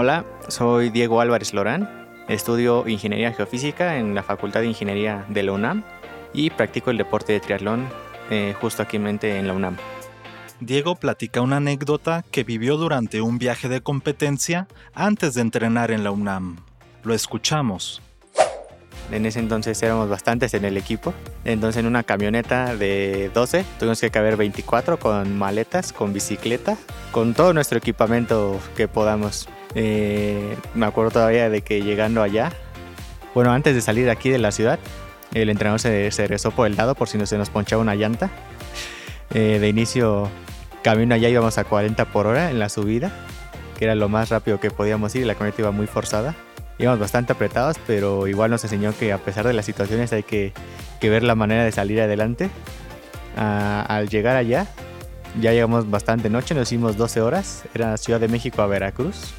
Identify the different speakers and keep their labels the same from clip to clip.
Speaker 1: Hola, soy Diego Álvarez Lorán, estudio Ingeniería Geofísica en la Facultad de Ingeniería de la UNAM y practico el deporte de triatlón eh, justo aquí en la UNAM.
Speaker 2: Diego platica una anécdota que vivió durante un viaje de competencia antes de entrenar en la UNAM. Lo escuchamos.
Speaker 1: En ese entonces éramos bastantes en el equipo. Entonces en una camioneta de 12 tuvimos que caber 24 con maletas, con bicicleta, con todo nuestro equipamiento que podamos. Eh, me acuerdo todavía de que llegando allá, bueno, antes de salir aquí de la ciudad, el entrenador se, regresó por el lado por si no se nos ponchaba una llanta. Eh, de inicio, camino allá íbamos a 40 por hora en la subida, que era lo más rápido que podíamos ir la camioneta iba muy forzada. Íbamos bastante apretados, pero igual nos enseñó que a pesar de las situaciones hay que, ver la manera de salir adelante. al llegar allá, ya llegamos bastante noche, nos hicimos 12 horas, era Ciudad de México a Veracruz.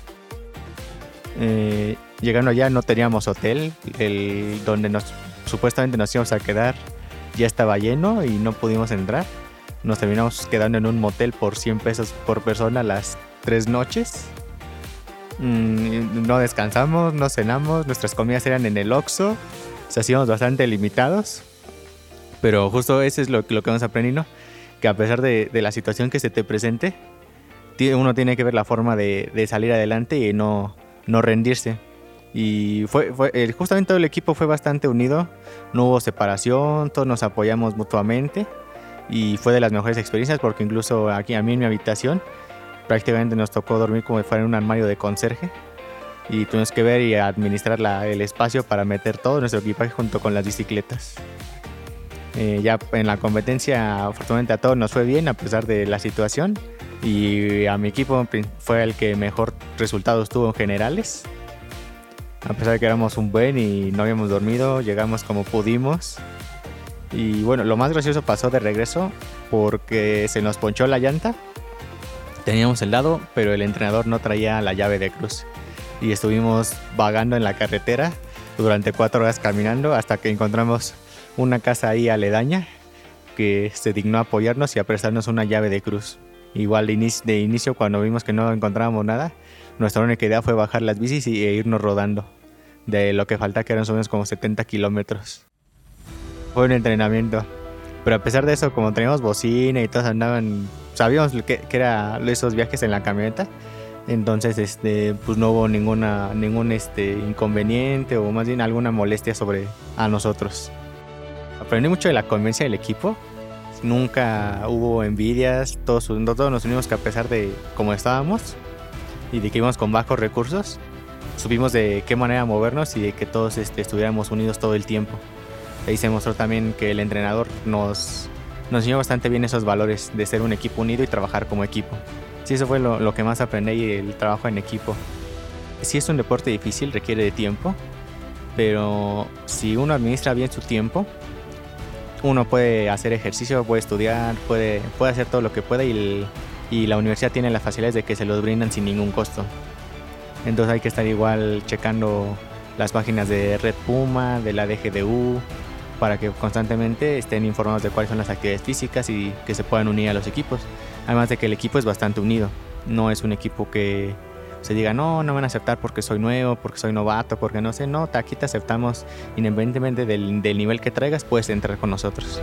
Speaker 1: Eh, llegando allá no teníamos hotel, el, donde nos supuestamente nos íbamos a quedar ya estaba lleno y no pudimos entrar. Nos terminamos quedando en un motel por 100 pesos por persona las tres noches. Mm, no descansamos, no cenamos, nuestras comidas eran en el Oxxo, se hacíamos bastante limitados. Pero justo eso es lo, lo que hemos aprendido, que a pesar de, de, la situación que se te presente, uno tiene que ver la forma de, de salir adelante y no, no rendirse. Y fue, justamente todo el equipo fue bastante unido, no hubo separación, todos nos apoyamos mutuamente y fue de las mejores experiencias porque incluso aquí a mí en mi habitación prácticamente nos tocó dormir como si fuera en un armario de conserje y tuvimos que ver y administrar el espacio para meter todo nuestro equipaje junto con las bicicletas. Eh, ya en la competencia, afortunadamente a todos nos fue bien a pesar de la situación y a mi equipo fue el que mejor resultados tuvo en generales. A pesar de que éramos un buen y no habíamos dormido, llegamos como pudimos. Y bueno, lo más gracioso pasó de regreso porque se nos ponchó la llanta. Teníamos el lado, pero el entrenador no traía la llave de cruz. Y estuvimos vagando en la carretera durante cuatro horas caminando hasta que encontramos una casa ahí aledaña que se dignó apoyarnos y a prestarnos una llave de cruz. Igual de inicio, cuando vimos que no encontrábamos nada, nuestra única idea fue bajar las bicis y, e irnos rodando. De lo que falta que eran menos como 70 kilómetros. Fue un entrenamiento. Pero a pesar de eso, como teníamos bocina y todos andaban, sabíamos que, que era esos viajes en la camioneta. Entonces, este, pues no hubo ninguna, ningún este, inconveniente o más bien alguna molestia sobre a nosotros. Aprendí mucho de la convivencia del equipo. Nunca hubo envidias, todos, todos nos unimos a pesar de cómo estábamos, y de que íbamos con bajos recursos, supimos de qué manera movernos y de que todos este, estuviéramos unidos todo el tiempo. Ahí se mostró también que el entrenador nos, nos enseñó bastante bien esos valores de ser un equipo unido y trabajar como equipo. Sí, eso fue lo, lo que más aprendí, el trabajo en equipo. Sí es un deporte difícil, requiere de tiempo, pero si uno administra bien su tiempo, uno puede hacer ejercicio, puede estudiar, puede, puede hacer todo lo que pueda y el, y la universidad tiene las facilidades de que se los brindan sin ningún costo. Entonces hay que estar igual checando las páginas de Red Puma, de la DGDU, para que constantemente estén informados de cuáles son las actividades físicas y que se puedan unir a los equipos. Además de que el equipo es bastante unido, no es un equipo que se diga, no, no van a aceptar porque soy nuevo, porque soy novato, porque no sé, no, aquí te aceptamos independientemente del, del nivel que traigas, puedes entrar con nosotros.